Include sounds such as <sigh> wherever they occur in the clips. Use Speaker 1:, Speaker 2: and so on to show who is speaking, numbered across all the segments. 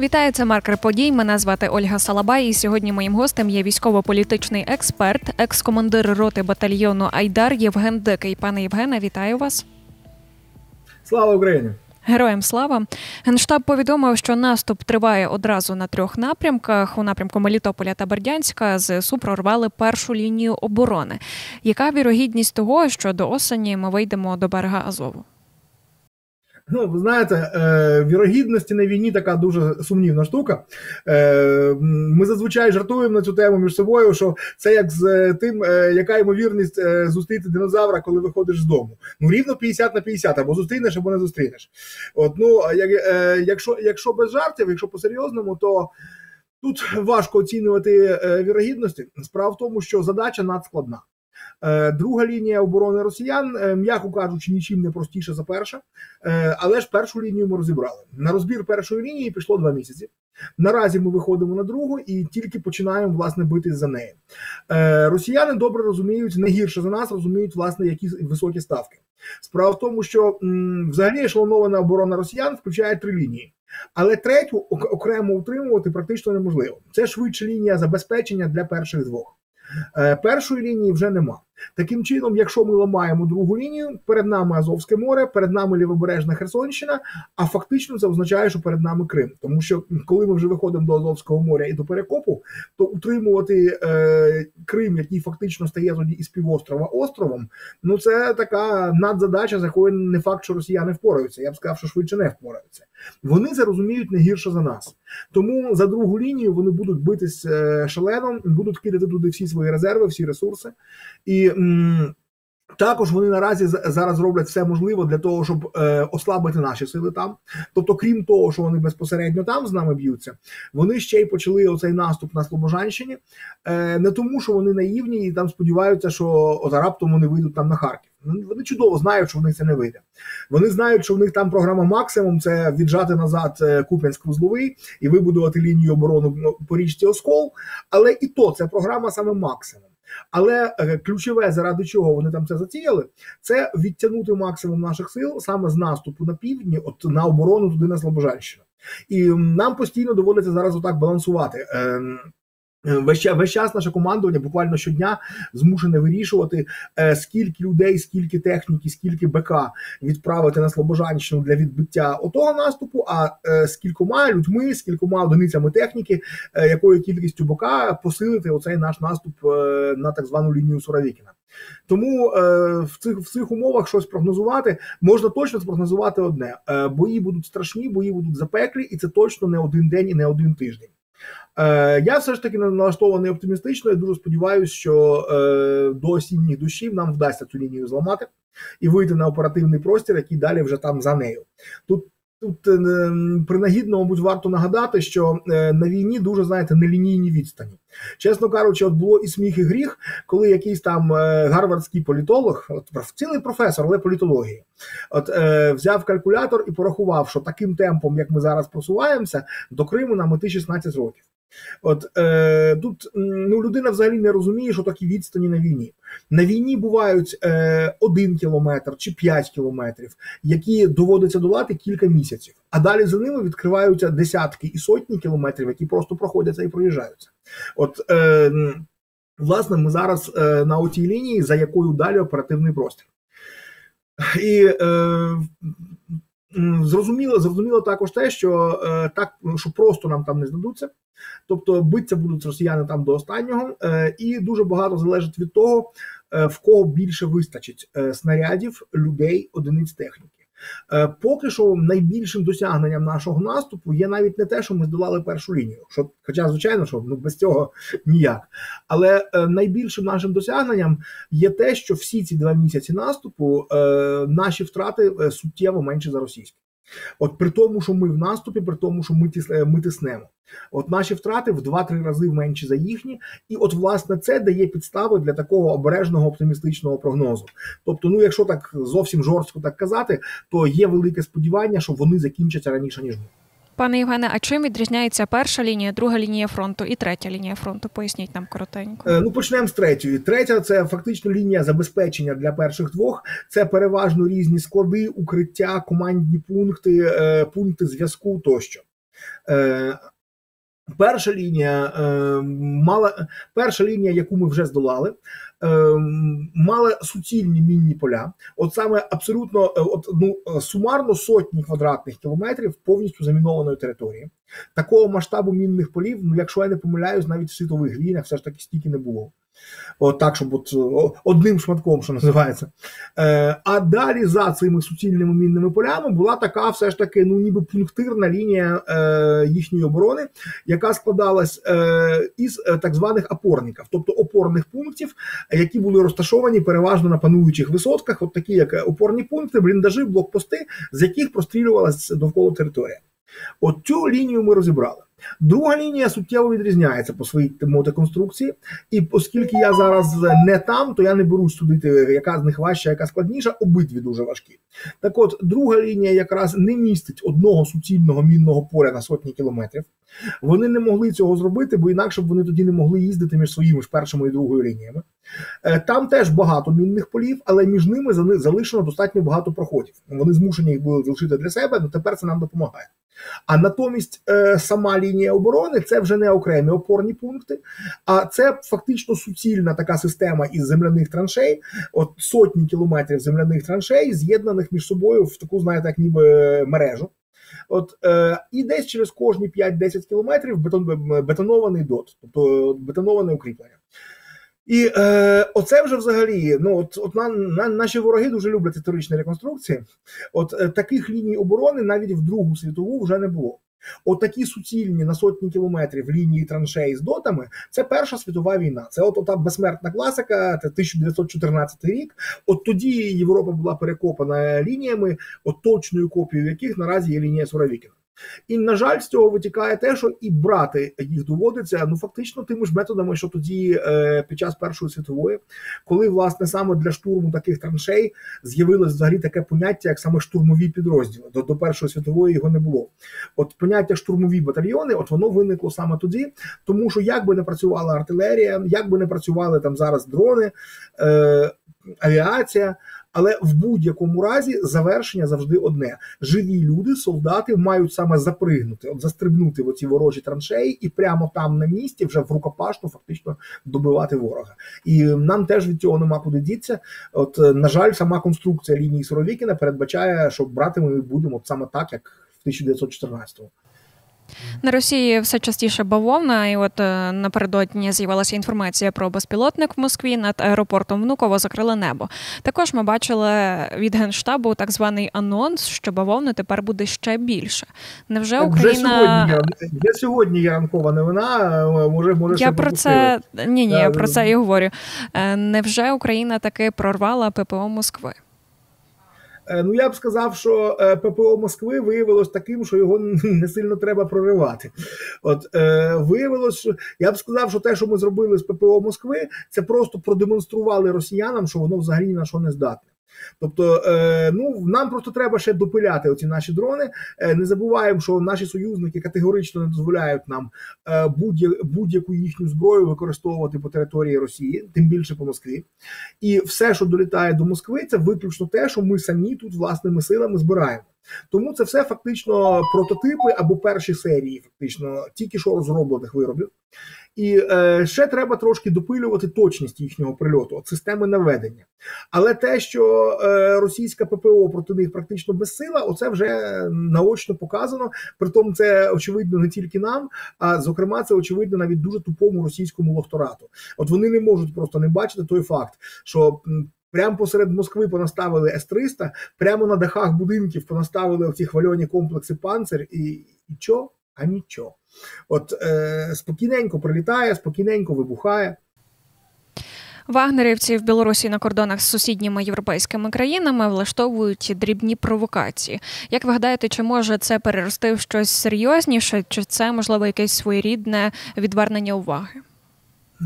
Speaker 1: Вітаю, це маркер подій. Мене звати Ольга Салабай. І сьогодні моїм гостем є військово-політичний експерт, екс-командир роти батальйону Айдар Євген Дикий. Пане Євгене, вітаю вас.
Speaker 2: Слава Україні!
Speaker 1: Героям слава генштаб повідомив, що наступ триває одразу на трьох напрямках. У напрямку Мелітополя та Бердянська ЗСУ прорвали першу лінію оборони. Яка вірогідність того, що до осені ми вийдемо до берега Азову?
Speaker 2: Ну, ви знаєте, е, вірогідності на війні така дуже сумнівна штука. Е, Ми зазвичай жартуємо на цю тему між собою, що це як з тим, е, яка ймовірність зустріти динозавра, коли виходиш з дому. Ну, рівно 50 на 50, або зустрінеш, або не зустрінеш. От, ну, як, якщо, якщо без жартів, якщо по-серйозному, то тут важко оцінювати вірогідності. Справа в тому, що задача надскладна. Е, Друга лінія оборони росіян, е, м'яко кажучи, нічим не простіша за перша, Е, але ж першу лінію ми розібрали. На розбір першої лінії пішло два місяці. Наразі ми виходимо на другу і тільки починаємо власне битись за неї. Росіяни добре розуміють, не гірше за нас розуміють, власне, які високі ставки. Справа в тому, що взагалі ешелонована оборона росіян включає три лінії. Але третю окремо утримувати практично неможливо. Це швидше лінія забезпечення для перших двох. Е, Першої лінії вже нема. Таким чином, якщо ми ламаємо другу лінію, перед нами Азовське море, перед нами лівобережна Херсонщина, а фактично це означає, що перед нами Крим. Тому що коли ми вже виходимо до Азовського моря і до перекопу, то утримувати е, Крим, який фактично стає тоді із півострова островом, ну це така надзадача, з якою не факт, що росіяни впораються. Я б сказав, що швидше не впораються. Вони це розуміють не гірше за нас. Тому за другу лінію вони будуть битись е, шалено, будуть кидати туди всі свої резерви, всі ресурси. І м, також вони наразі зараз роблять все можливе для того, щоб е, ослабити наші сили там. Тобто, крім того, що вони безпосередньо там з нами б'ються, вони ще й почали оцей наступ на Слобожанщині. Е, не тому, що вони наївні і там сподіваються, що от раптом вони вийдуть там на Харків. Ну, Вони чудово знають, що в них це не вийде. Вони знають, що в них там програма максимум це віджати назад е, Куп'янськ-Вузловий і вибудувати лінію оборони ну, по річці Оскол. Але і то це програма саме максимум. Але е, ключове, заради чого вони там це затіяли, це відтягнути максимум наших сил саме з наступу на півдні, от на оборону туди на Слобожанщину. І нам постійно доводиться зараз отак балансувати. Е, Весь весь час наше командування буквально щодня змушене вирішувати, е, скільки людей, скільки техніки, скільки БК відправити на Слобожанщину для відбиття отого наступу, а е, скількома людьми, скількома одиницями техніки, якою кількістю БК посилити оцей наш наступ на так звану лінію Суровікіна. Тому в цих в цих умовах щось прогнозувати можна точно спрогнозувати одне: бої будуть страшні, бої будуть запеклі, і це точно не один день і не один тиждень. Е, я все ж таки налаштований оптимістично. Я дуже сподіваюся, що е, до осінніх дощів нам вдасться цю лінію зламати і вийти на оперативний простір, який далі вже там за нею. Тут тут е, принагідно, мабуть, варто нагадати, що е, на війні дуже знаєте нелінійні відстані. Чесно кажучи, от було і сміх, і гріх, коли якийсь там е, гарвардський політолог, от цілий професор, але політології, от е, взяв калькулятор і порахував, що таким темпом, як ми зараз просуваємося, до Криму нам іти 16 років. От е, тут ну людина взагалі не розуміє, що такі відстані на війні. На війні бувають е, один кілометр чи 5 кілометрів, які доводиться долати кілька місяців. А далі за ними відкриваються десятки і сотні кілометрів, які просто проходяться і проїжджаються. От е, власне, ми зараз е, на отій лінії, за якою далі оперативний простір. І е, зрозуміло, зрозуміло також те, що е, так що просто нам там не здадуться. Тобто битися будуть росіяни там до останнього, е, і дуже багато залежить від того, е, в кого більше вистачить снарядів, людей, одиниць техніки. Е, Поки що найбільшим досягненням нашого наступу є навіть не те, що ми здолали першу лінію. Що, хоча, звичайно, що ну без цього ніяк. Але е, найбільшим нашим досягненням є те, що всі ці два місяці наступу е, наші втрати суттєво менші за російські. От при тому, що ми в наступі, при тому, що ми тіс, ми тиснемо. От наші втрати в 2-3 рази менші за їхні, і от власне це дає підстави для такого обережного оптимістичного прогнозу. Тобто, ну якщо так зовсім жорстко так казати, то є велике сподівання, що вони закінчаться раніше ніж ми.
Speaker 1: Пане Євгене, а чим відрізняється перша лінія, друга лінія фронту і третя лінія фронту? Поясніть нам коротенько.
Speaker 2: Е, Ну, почнемо з третьої. Третя це фактично лінія забезпечення для перших двох. Це переважно різні склади, укриття, командні пункти, е, пункти зв'язку тощо. Перша лінія мала перша лінія, яку ми вже здолали, мала суцільні мінні поля. От саме абсолютно от ну сумарно сотні квадратних кілометрів повністю замінованої території. Такого масштабу мінних полів, ну якщо я не помиляюсь, навіть в світових війнах все ж таки стільки не було. От так, щоб от одним шматком, що називається. Е, А далі за цими суцільними мінними полями була така, все ж таки, ну ніби пунктирна лінія е, їхньої оборони, яка складалась е, із е, так званих опорників, тобто опорних пунктів, які були розташовані переважно на пануючих висотках, от такі, як опорні пункти, бліндажі, блокпости, з яких прострілювалася довкола територія. От цю лінію ми розібрали. Друга лінія суттєво відрізняється по своїй мотоконструкції, і оскільки я зараз не там, то я не берусь судити, яка з них важча, яка складніша, обидві дуже важкі. Так от, друга лінія якраз не містить одного суцільного мінного поля на сотні кілометрів. Вони не могли цього зробити, бо інакше б вони тоді не могли їздити між своїми ж першими і другою лініями. Е, там теж багато мінних полів, але між ними залишено достатньо багато проходів. Вони змушені їх були залишити для себе, але тепер це нам допомагає. А натомість е, сама лінія оборони це вже не окремі опорні пункти, а це фактично суцільна така система із земляних траншей, от сотні кілометрів земляних траншей, з'єднаних між собою в таку, знаєте, як ніби мережу. От е, і десь через кожні 5-10 кілометрів бетон, бетонований дот, тобто бетоноване укріплення. І е, оце вже взагалі, ну от от на, на наші вороги дуже люблять історичні реконструкції. От е, таких ліній оборони навіть в Другу світову вже не було. От суцільні на сотні кілометрів лінії траншеї з дотами це Перша світова війна. Це от ота безсмертна класика, це 1914 рік. От тоді Європа була перекопана лініями, от точною копією яких наразі є лінія Суровікіна. І на жаль, з цього витікає те, що і брати їх доводиться ну фактично тими ж методами, що тоді е, під час Першої світової, коли власне саме для штурму таких траншей з'явилось взагалі таке поняття, як саме штурмові підрозділи. До, до Першої світової його не було. От поняття штурмові батальйони, от воно виникло саме тоді, тому що як би не працювала артилерія, як би не працювали там зараз дрони, е, авіація. Але в будь-якому разі завершення завжди одне: живі люди, солдати мають саме запригнути, от застрибнути в оці ворожі траншеї, і прямо там на місці вже в рукопашну фактично добивати ворога. І нам теж від цього нема куди діться. От на жаль, сама конструкція лінії Суровікіна передбачає, що брати ми будемо саме так, як в 1914-му.
Speaker 1: На Росії все частіше бавовна, і от е, напередодні з'явилася інформація про безпілотник в Москві над аеропортом Внуково закрили небо. Також ми бачили від генштабу так званий анонс, що бавовни тепер буде ще більше. Невже Україна
Speaker 2: вже сьогодні, вже сьогодні є ранкова новина? Е, може, може
Speaker 1: я про це ні, ні, я про це і говорю. Е, невже Україна таки прорвала ППО Москви?
Speaker 2: Е, ну я б сказав, що е, ППО Москви виявилось таким, що його не сильно треба проривати. От е, виявилось, я б сказав, що те, що ми зробили з ППО Москви, це просто продемонстрували росіянам, що воно взагалі на що не здатне. Тобто, е, ну нам просто треба ще допиляти оці наші дрони. Е, не забуваємо, що наші союзники категорично не дозволяють нам е, будь-яку їхню зброю використовувати по території Росії, тим більше по Москві. І все, що долітає до Москви, це виключно те, що ми самі тут власними силами збираємо. Тому це все фактично прототипи або перші серії, фактично тільки що розроблених виробів. І е, ще треба трошки допилювати точність їхнього прильоту, от системи наведення. Але те, що е, російська ППО проти них практично безсила, оце вже наочно показано. Притом це очевидно не тільки нам, а зокрема, це очевидно навіть дуже тупому російському лохторату. От вони не можуть просто не бачити той факт, що. Прямо посеред Москви понаставили С-300, прямо на дахах будинків понаставили оці хвальоні комплекси панцир, і і чо? А нічого. От е, спокійненько прилітає, спокійненько вибухає.
Speaker 1: Вагнерівці в Білорусі на кордонах з сусідніми європейськими країнами влаштовують дрібні провокації. Як ви гадаєте, чи може це перерости в щось серйозніше, чи це можливо якесь своєрідне відвернення уваги?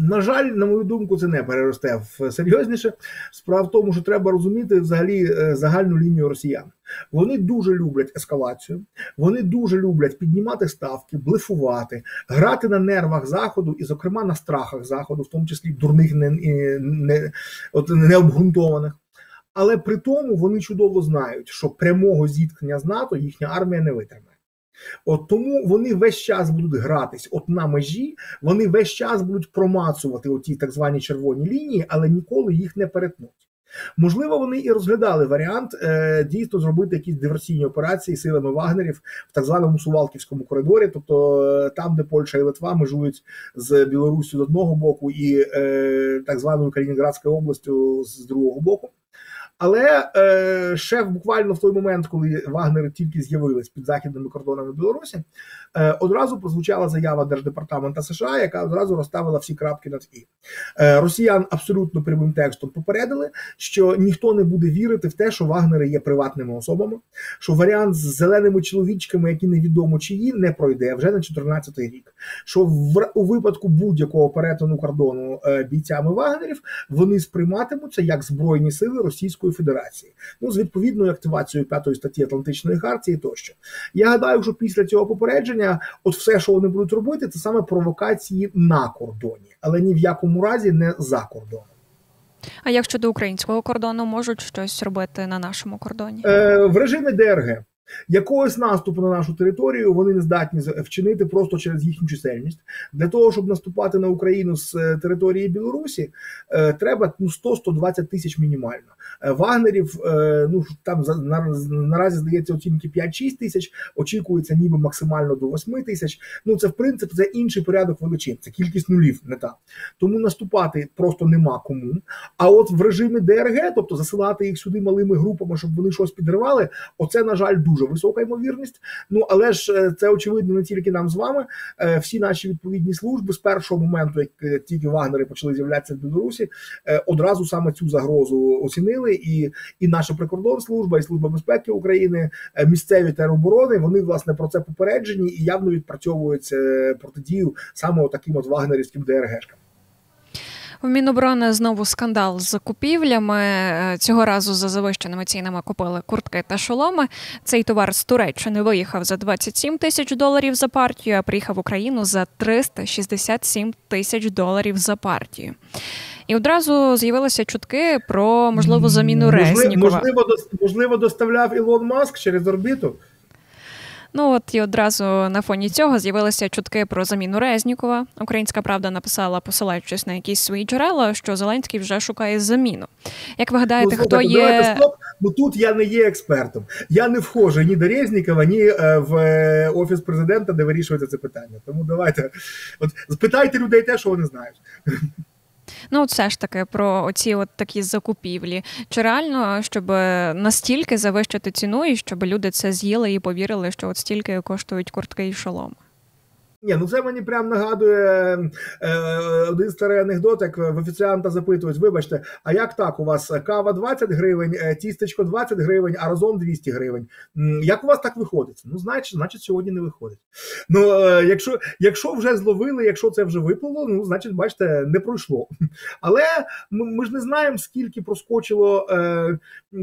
Speaker 2: На жаль, на мою думку, це не переросте в серйозніше. Справа в тому, що треба розуміти взагалі е, загальну лінію росіян. Вони дуже люблять ескалацію, вони дуже люблять піднімати ставки, блефувати, грати на нервах заходу, і, зокрема, на страхах заходу, в тому числі дурних не, не, от, необґрунтованих. Але при тому вони чудово знають, що прямого зіткнення з НАТО їхня армія не витримає. От тому вони весь час будуть гратись от на межі, вони весь час будуть промацувати оті так звані червоні лінії, але ніколи їх не перетнуть. Можливо, вони і розглядали варіант е, дійсно зробити якісь диверсійні операції силами вагнерів в так званому Сувалківському коридорі, тобто е, там, де Польща і Литва межують з Білоруссю з одного боку і е, так званою Калінінградською областю з другого боку. Але е, шеф буквально в той момент, коли Вагнери тільки з'явились під західними кордонами Білорусі, е, одразу прозвучала заява Держдепартамента США, яка одразу розставила всі крапки над і е, росіян абсолютно прямим текстом попередили, що ніхто не буде вірити в те, що Вагнери є приватними особами, що варіант з зеленими чоловічками, які невідомо чиї, не пройде вже на 14-й рік. Що в у випадку будь-якого перетину кордону е, бійцями Вагнерів вони сприйматимуться як збройні сили російської. Російської Федерації, ну з відповідною активацією п'ятої статті Атлантичної хартії тощо. Я гадаю, що після цього попередження, от все, що вони будуть робити, це саме провокації на кордоні, але ні в якому разі не за кордоном.
Speaker 1: А як щодо українського кордону можуть щось робити на нашому кордоні
Speaker 2: Е, в режимі ДРГ? Якогось наступу на нашу територію вони не здатні вчинити просто через їхню чисельність. Для того щоб наступати на Україну з е, території Білорусі, е, треба ну 100-120 тисяч мінімально. Е, Вагнерів ну там наразі здається оцінки 5-6 тисяч. Очікується, ніби максимально до 8 тисяч. Ну це в принципі це інший порядок величин. Це кількість нулів, не та тому наступати просто нема кому. А от в режимі ДРГ, тобто засилати їх сюди малими групами, щоб вони щось підривали. Оце на жаль дуже дуже висока ймовірність. Ну але ж е, це очевидно не тільки нам з вами. Е, всі наші відповідні служби з першого моменту, як е, тільки вагнери почали з'являтися в Білорусі, одразу саме цю загрозу оцінили. І і наша прикордонслужба, і служба безпеки України, місцеві тероборони, вони власне про це попереджені і явно відпрацьовують протидію саме таким от вагнерівським ДРГшкам.
Speaker 1: В Міноборони знову скандал з закупівлями. Е, цього разу за завищеними цінами купили куртки та шоломи. Цей товар з Туреччини виїхав за 27 тисяч доларів за партію, а приїхав в Україну за 367 тисяч доларів за партію. І одразу з'явилися чутки про можливу заміну Резнікова.
Speaker 2: Можливо, можливо, доставляв Ілон Маск через орбіту.
Speaker 1: Ну от і одразу на фоні цього з'явилися чутки про заміну Резнікова. Українська правда написала, посилаючись на якісь свої джерела, що Зеленський вже шукає заміну. Як ви гадаєте, ну, хто є
Speaker 2: давайте, стоп. Ну тут я не є експертом. Я не вхожу ні до Резнікова, ні е, в е, офіс президента, де вирішується це питання. Тому давайте от спитайте людей, те, що вони знають.
Speaker 1: Ну, от все ж таки про оці от такі закупівлі. Чи реально, щоб настільки завищити ціну, і щоб люди це з'їли і повірили, що от стільки коштують куртки і шоломи?
Speaker 2: Ні, ну це мені прям нагадує е, один старий анекдот, як в офіціанта запитують: вибачте, а як так? У вас кава 20 гривень, е, тістечко 20 гривень, а разом 200 гривень. Як у вас так виходить? Ну, значить, значить, сьогодні не виходить. Ну, е, якщо якщо вже зловили, якщо це вже виплило, ну значить, бачите, не пройшло. Але ми, ми ж не знаємо, скільки проскочило, е,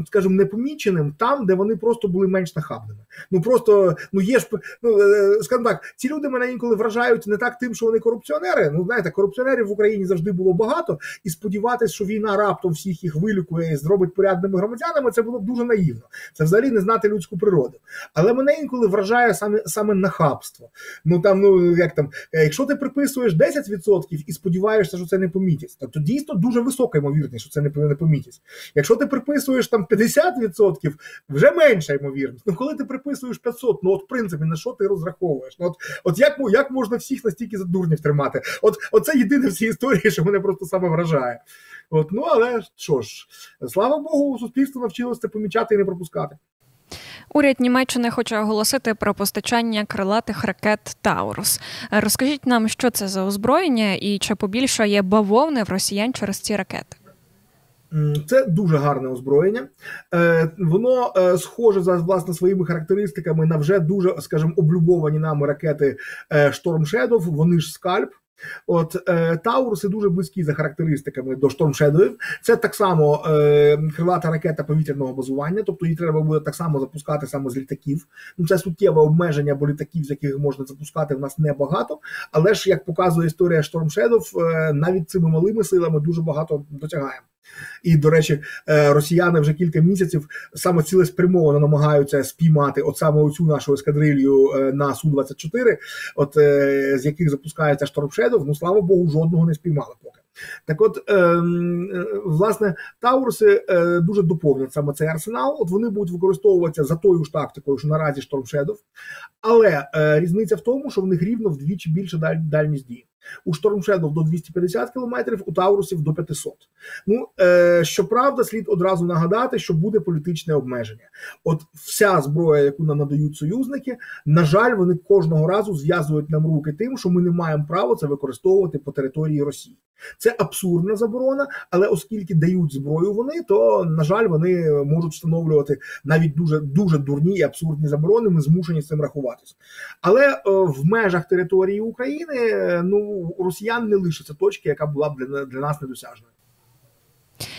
Speaker 2: скажімо, непоміченим там, де вони просто були менш нахабними. Ну просто ну є ж ну е, скажімо так, ці люди мене інколи інколи вражають не так тим, що вони корупціонери. Ну знаєте, корупціонерів в Україні завжди було багато, і сподіватися, що війна раптом всіх їх вилікує і зробить порядними громадянами, це було б дуже наївно. Це взагалі не знати людську природу. Але мене інколи вражає саме саме нахабство. Ну там, ну як там, е, якщо ти приписуєш 10% і сподіваєшся, що це не помітять, то дійсно дуже висока ймовірність, що це не помітять. Якщо ти приписуєш там 50%, вже менша ймовірність. Ну коли ти приписуєш 500, ну от в принципі на що ти розраховуєш? Ну от, от як як можна всіх настільки за дурнів тримати? От Оце єдине в цій історії, що мене просто саме вражає. От, Ну але що ж, слава Богу, суспільство навчилося це помічати і не пропускати.
Speaker 1: Уряд Німеччини хоче оголосити про постачання крилатих ракет Таурус. Розкажіть нам, що це за озброєння і чи побільшає бавовни в росіян через ці ракети.
Speaker 2: Це дуже гарне озброєння. Е, воно е, схоже за власне своїми характеристиками на вже дуже, скажімо, облюбовані нами ракети е, Storm Shadow, Вони ж скальп. От е, Тауруси дуже близькі за характеристиками до Shadow. Це так само е, крилата ракета повітряного базування, тобто її треба буде так само запускати саме з літаків. Ну це суттєве обмеження, бо літаків, з яких можна запускати, в нас небагато. Але ж як показує історія Shadow, е, навіть цими малими силами дуже багато досягаємо. І, до речі, е, росіяни вже кілька місяців саме цілеспрямовано намагаються спіймати от саме оцю нашу ескадрилью е, на су 24 от е, з яких запускається Штормшедов, ну слава Богу, жодного не спіймали поки. Так, от ем, власне Тауруси дуже доповнять саме цей арсенал. От вони будуть використовуватися за тою ж тактикою, що наразі Штормшедов, але різниця в тому, що в них рівно вдвічі більше даль, дальність дії. У Storm Shadow до 250 км, у Таурусів до 500. Ну е, щоправда, слід одразу нагадати, що буде політичне обмеження. От вся зброя, яку нам надають союзники, на жаль, вони кожного разу зв'язують нам руки тим, що ми не маємо права це використовувати по території Росії. Це абсурдна заборона, але оскільки дають зброю вони, то на жаль, вони можуть встановлювати навіть дуже дуже дурні і абсурдні заборони. Ми змушені з цим рахуватися. Але е, в межах території України ну у росіян не лишиться точки, яка була б для, для нас недосяжною.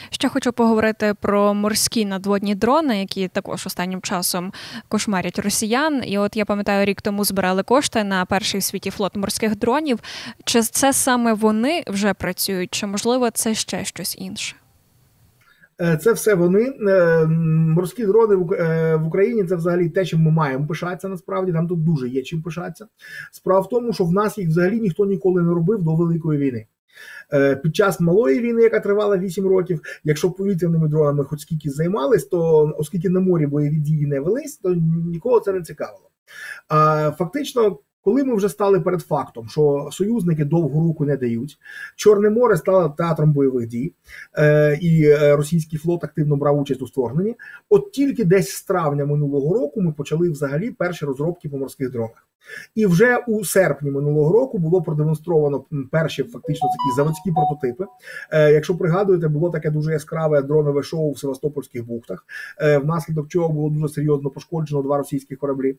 Speaker 1: Ще хочу поговорити про морські надводні дрони, які також останнім часом кошмарять росіян. І от я пам'ятаю, рік тому збирали кошти на перший в світі флот морських дронів. Чи це саме вони вже працюють, чи можливо це ще щось інше?
Speaker 2: Е, це все вони е, морські дрони е, в Україні. Це взагалі те, чим ми маємо пишатися. Насправді нам тут дуже є чим пишатися. Справа в тому, що в нас їх взагалі ніхто ніколи не робив до великої війни. Під час малої війни, яка тривала 8 років, якщо повітряними дронами хоч скільки займались, то оскільки на морі бойові дії не велись, то нікого це не цікавило. А фактично, коли ми вже стали перед фактом, що союзники довгу руку не дають, Чорне море стало театром бойових дій, е, і е, російський флот активно брав участь у створенні. От тільки десь з травня минулого року ми почали взагалі перші розробки по морських дронах. І вже у серпні минулого року було продемонстровано перші фактично такі заводські прототипи. Е, Якщо пригадуєте, було таке дуже яскраве дронове шоу в Севастопольських бухтах, внаслідок чого було дуже серйозно пошкоджено два російські кораблі.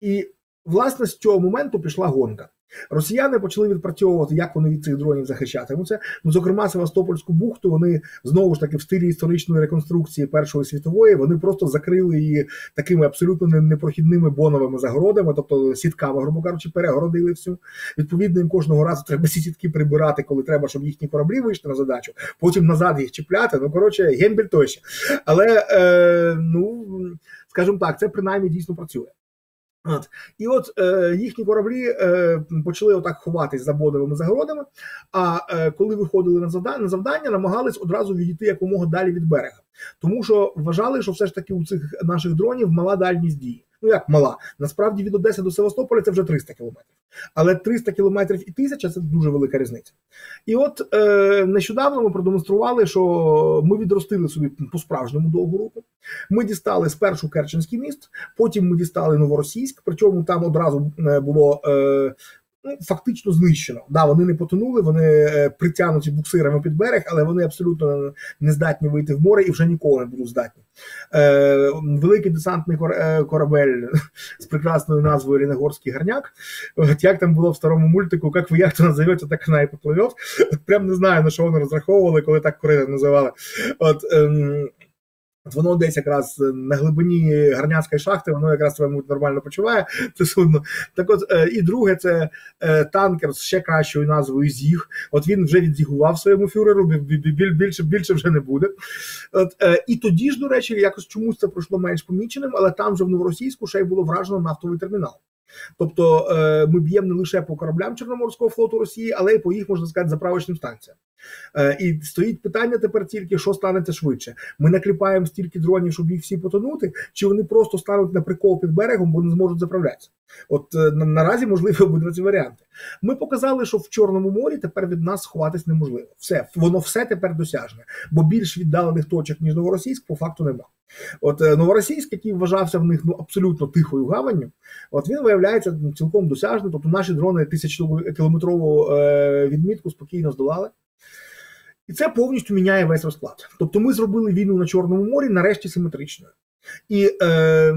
Speaker 2: І власне з цього моменту пішла гонка. Росіяни почали відпрацьовувати, як вони від цих дронів захищатимуться. Ну, зокрема, Севастопольську бухту вони знову ж таки в стилі історичної реконструкції Першої світової вони просто закрили її такими абсолютно непрохідними боновими загородами, тобто сітками, грубо кажучи, перегородили всю. Відповідно, їм кожного разу треба ці сітки прибирати, коли треба, щоб їхні кораблі вийшли на задачу. Потім назад їх чіпляти. Ну коротше, гембель тощо. Але е, ну скажімо так, це принаймні дійсно працює. От. І от е, їхні кораблі е, почали отак ховатись за бодовими загородами. А е, коли виходили на завдання, на завдання, намагались одразу відійти якомога далі від берега, тому що вважали, що все ж таки у цих наших дронів мала дальність дії ну як мала. Насправді від Одеси до Севастополя це вже 300 кілометрів. Але 300 кілометрів і тисяча це дуже велика різниця. І от е, нещодавно ми продемонстрували, що ми відростили собі по справжньому довгу руку. Ми дістали спершу Керченський міст, потім ми дістали Новоросійськ. Причому там одразу е, було е, ну, фактично знищено. Да, вони не потонули, вони е, притягнуті буксирами під берег, але вони абсолютно не здатні вийти в море і вже ніколи не будуть здатні. Е, Великий десантний е, корабель з прекрасною назвою Ріногорський гарняк. От як там було в старому мультику, як ви як то назовете, так вона і попливе. Прям не знаю на що вони розраховували, коли так коридор називали. От. Ем, Воно десь якраз на глибині гарняцької шахти, воно якраз себе нормально почуває. <laughs> Це судно. Так от е, і друге, це е, танкер з ще кращою назвою Зіг. От він вже відзігував своєму фюреру, більше більше вже не буде. От е, І тоді ж, до речі, якось чомусь це пройшло менш поміченим, але там вже в новоросійську ще й було вражено нафтовий термінал. Тобто е, ми б'ємо не лише по кораблям Чорноморського флоту Росії, але й по їх можна сказати заправочним станціям. Е, і стоїть питання тепер тільки, що станеться швидше. Ми накліпаємо стільки дронів, щоб їх всі потонути, чи вони просто стануть на прикол під берегом, бо не зможуть заправлятися. От е, наразі можливо <laughs> обидва ці варіанти. Ми показали, що в Чорному морі тепер від нас сховатись неможливо. Все, воно все тепер досяжне, бо більш віддалених точок ніж новоросійськ по факту нема. От е, новоросійськ, який вважався в них ну абсолютно тихою гаванню, от він виявляється ну, цілком досяжним. Тобто наші дрони тисячокілометрову е, відмітку спокійно здолали. І це повністю міняє весь розклад. Тобто, ми зробили війну на Чорному морі нарешті симетричною. І е,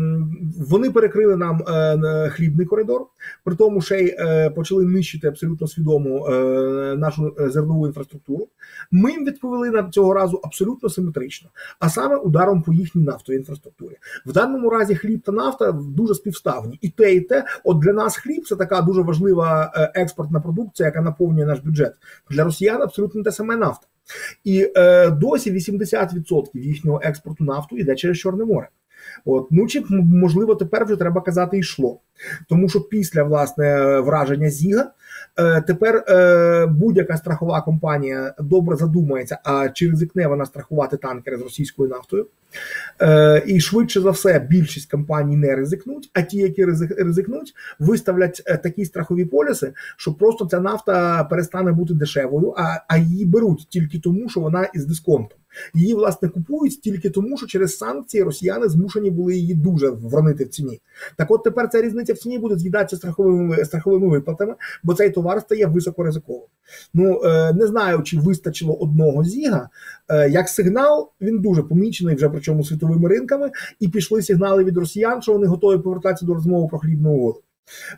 Speaker 2: вони перекрили нам е, хлібний коридор, при тому ще й е, почали нищити абсолютно свідомо е, нашу зернову інфраструктуру. Ми їм відповіли на цього разу абсолютно симетрично, а саме ударом по їхній нафтовій інфраструктурі. В даному разі хліб та нафта дуже співставні. І те, і те, от для нас хліб це така дуже важлива е, експортна продукція, яка наповнює наш бюджет. Для росіян абсолютно те саме нафта. І е, досі 80% їхнього експорту нафту йде через Чорне море. От ну чи можливо тепер вже треба казати йшло, тому що після власне враження Зіга тепер е, будь-яка страхова компанія добре задумається, а чи ризикне вона страхувати танкери з російською нафтою. Е, І швидше за все більшість компаній не ризикнуть, а ті, які ризикнуть, виставлять такі страхові поліси, що просто ця нафта перестане бути дешевою, а її беруть тільки тому, що вона із дисконтом. Її власне купують тільки тому, що через санкції росіяни змушені були її дуже вронити в ціні. Так, от тепер ця різниця в ціні буде з'їдатися страховими страховими виплатами, бо цей товар стає високоризиковим. Ну е, не знаю, чи вистачило одного зіга. Е, як сигнал він дуже помічений вже причому світовими ринками, і пішли сигнали від росіян, що вони готові повертатися до розмови про хлібну угоду.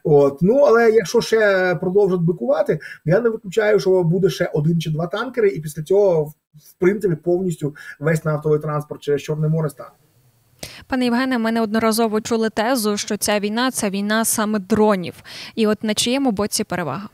Speaker 2: От ну але якщо ще продовжать бикувати, я не виключаю, що буде ще один чи два танкери, і після цього в принципі повністю весь нафтовий транспорт через Чорне море стане.
Speaker 1: Пане Євгене, ми неодноразово чули тезу, що ця війна це війна саме дронів, і от на чиєму боці перевага.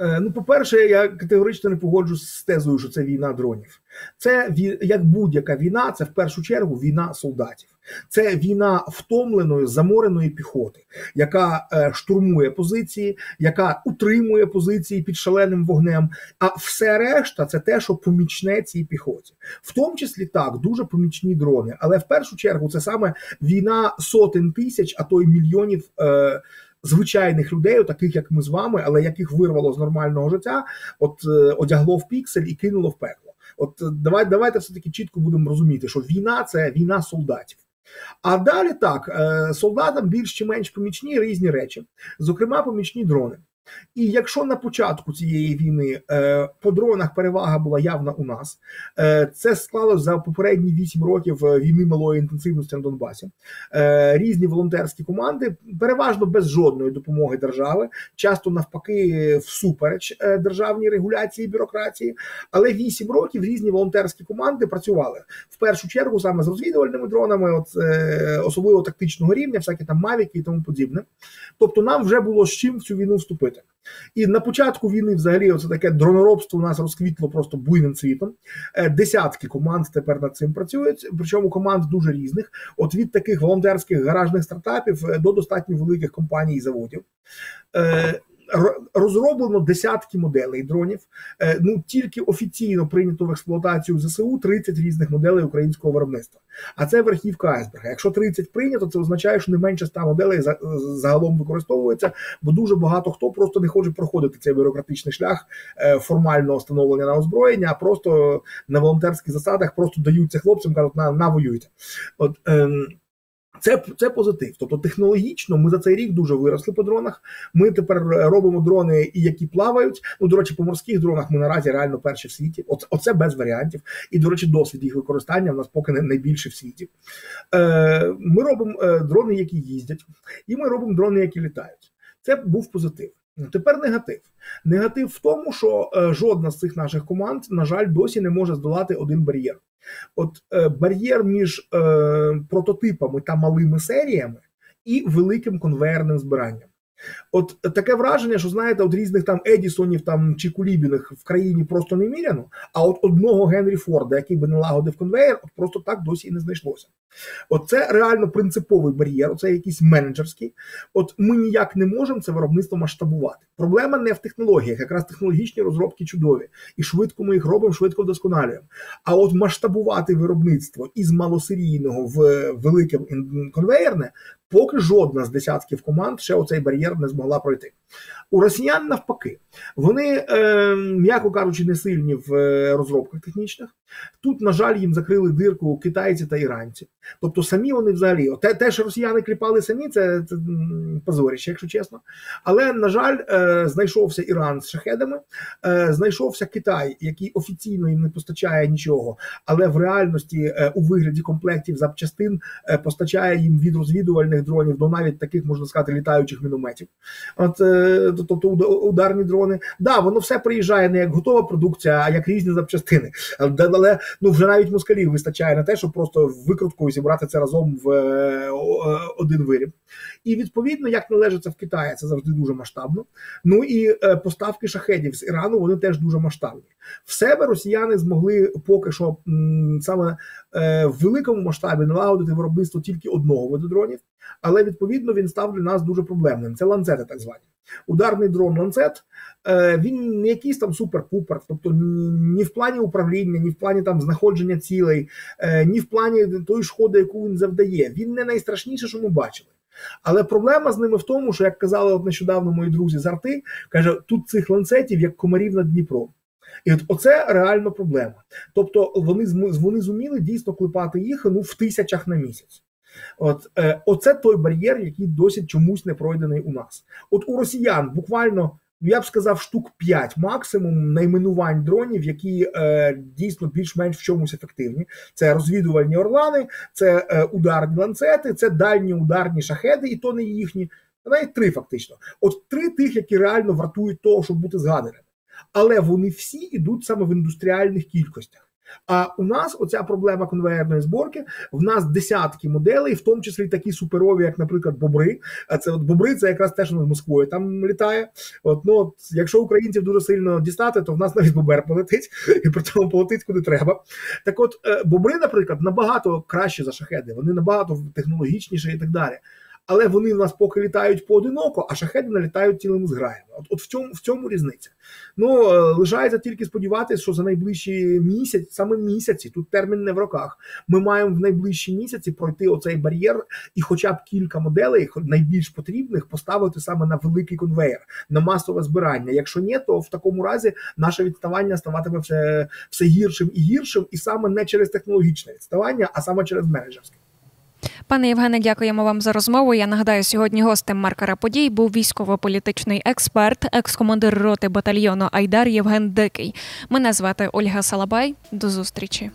Speaker 2: Е, ну, по-перше, я категорично не погоджусь з тезою, що це війна дронів. Це як будь-яка війна, це в першу чергу війна солдатів. Це війна втомленої замореної піхоти, яка е, штурмує позиції, яка утримує позиції під шаленим вогнем. А все решта це те, що помічне цій піхоті, в тому числі так дуже помічні дрони. Але в першу чергу це саме війна сотень тисяч, а то й мільйонів. Е, звичайних людей, таких як ми з вами, але яких вирвало з нормального життя, от е, одягло в піксель і кинуло в пекло. От е, давай, давайте все таки чітко будемо розуміти, що війна це війна солдатів. А далі так, е, солдатам більш чи менш помічні різні речі, зокрема, помічні дрони. І якщо на початку цієї війни е, по дронах перевага була явна у нас, е, це склалося за попередні 8 років е, війни малої інтенсивності на Донбасі. Різні волонтерські команди, переважно без жодної допомоги держави, часто навпаки, всупереч державній регуляції бюрократії. Але 8 років різні волонтерські команди працювали в першу чергу саме з розвідувальними дронами, от особливо тактичного рівня, всякі там мавіки і тому подібне. Тобто, нам вже було з чим в цю війну вступити робити. І на початку війни, взагалі, оце таке дроноробство у нас розквітло просто буйним цвітом. Е, десятки команд тепер над цим працюють. Причому команд дуже різних. От від таких волонтерських гаражних стартапів е, до достатньо великих компаній і заводів. Розроблено десятки моделей дронів. Е, ну тільки офіційно прийнято в експлуатацію ЗСУ 30 різних моделей українського виробництва. А це верхівка айсберга. Якщо 30 прийнято, це означає, що не менше 100 моделей загалом використовується, бо дуже багато хто просто не хоче проходити цей бюрократичний шлях е, формального встановлення на озброєння, а просто на волонтерських засадах просто даються хлопцям, кажуть, на, на. От ем, це це позитив. Тобто технологічно ми за цей рік дуже виросли по дронах. Ми тепер робимо дрони, які плавають. Ну, до речі, по морських дронах ми наразі реально перші в світі. Оце, оце без варіантів. І, до речі, досвід їх використання в нас поки не найбільший в світі. Е, Ми робимо е, дрони, які їздять, і ми робимо дрони, які літають. Це був позитив. Тепер негатив. Негатив в тому, що е, жодна з цих наших команд, на жаль, досі не може здолати один бар'єр. От е, бар'єр між е, прототипами та малими серіями і великим конвейерним збиранням. От таке враження, що знаєте, от різних там Едісонів там чи Кулібіних в країні просто не міряно, а от одного Генрі Форда, який би налагодив конвейер, от просто так досі і не знайшлося. От це реально принциповий бар'єр, це якийсь менеджерський. От ми ніяк не можемо це виробництво масштабувати. Проблема не в технологіях, якраз технологічні розробки чудові, і швидко ми їх робимо, швидко вдосконалюємо. А от масштабувати виробництво із малосерійного в велике конвейерне Поки жодна з десятків команд ще оцей бар'єр не змогла пройти. У росіян навпаки, вони, е, м'яко кажучи, не сильні в е, розробках технічних. Тут, на жаль, їм закрили дирку китайці та іранці. Тобто, самі вони взагалі, те, те що росіяни кліпали самі, це, це позоріще, якщо чесно. Але, на жаль, е, знайшовся Іран з шахедами, е, знайшовся Китай, який офіційно їм не постачає нічого, але в реальності е, у вигляді комплектів запчастин постачає їм від розвідувальних дронів до навіть таких, можна сказати, літаючих мінометів. От тобто ударні дрони. Да, воно все приїжджає не як готова продукція, а як різні запчастини. Але ну вже навіть москалів вистачає на те, щоб просто викруткою зібрати це разом в е, один виріб. І відповідно, як належиться в Китаї, це завжди дуже масштабно. Ну і е, поставки шахедів з Ірану вони теж дуже масштабні. В себе росіяни змогли поки що саме е, в великому масштабі налагодити виробництво тільки одного виду дронів, але відповідно він став для нас дуже проблемним. Це ланцети, так звані. Ударний дрон ланцет, е, він не якийсь там супер-пупер, тобто ні в плані управління, ні в плані там знаходження цілей, е, ні в плані тої шкоди, яку він завдає. Він не найстрашніше, що ми бачили. Але проблема з ними в тому, що як казали от нещодавно мої друзі з арти, каже, тут цих ланцетів як комарів над Дніпром. І от оце реально проблема. Тобто вони вони зуміли дійсно клепати їх ну в тисячах на місяць. От е, Оце той бар'єр, який досі чомусь не пройдений у нас. От у росіян буквально. Ну, я б сказав, штук 5 максимум найменувань дронів, які е, дійсно більш-менш в чомусь ефективні. Це розвідувальні орлани, це е, ударні ланцети, це дальні ударні шахеди, і то не їхні. Навіть три фактично. От три тих, які реально вартують того, щоб бути згаданими. Але вони всі йдуть саме в індустріальних кількостях. А у нас оця проблема конвейерної зборки. В нас десятки моделей, в тому числі такі суперові, як, наприклад, бобри. А це от бобри, це якраз теж з Москвою там літає. От ну от, якщо українців дуже сильно дістати, то в нас навіть бобер полетить, <laughs> і при тому полетить куди треба. Так, от е, бобри, наприклад, набагато краще за шахеди, вони набагато технологічніші і так далі але вони в нас поки літають поодиноко, а шахеди налітають цілими зграями. От от в цьому в цьому різниця. Ну е, лишається тільки сподіватися, що за найближчі місяць, саме місяці, тут термін не в роках. Ми маємо в найближчі місяці пройти оцей бар'єр і, хоча б кілька моделей, найбільш потрібних, поставити саме на великий конвейер, на масове збирання. Якщо ні, то в такому разі наше відставання ставатиме все, все гіршим і гіршим, і саме не через технологічне відставання, а саме через менеджерське.
Speaker 1: Пане Євгене, дякуємо вам за розмову. Я нагадаю, сьогодні гостем маркера подій був військово-політичний експерт, екс-командир роти батальйону Айдар Євген Дикий. Мене звати Ольга Салабай. До зустрічі.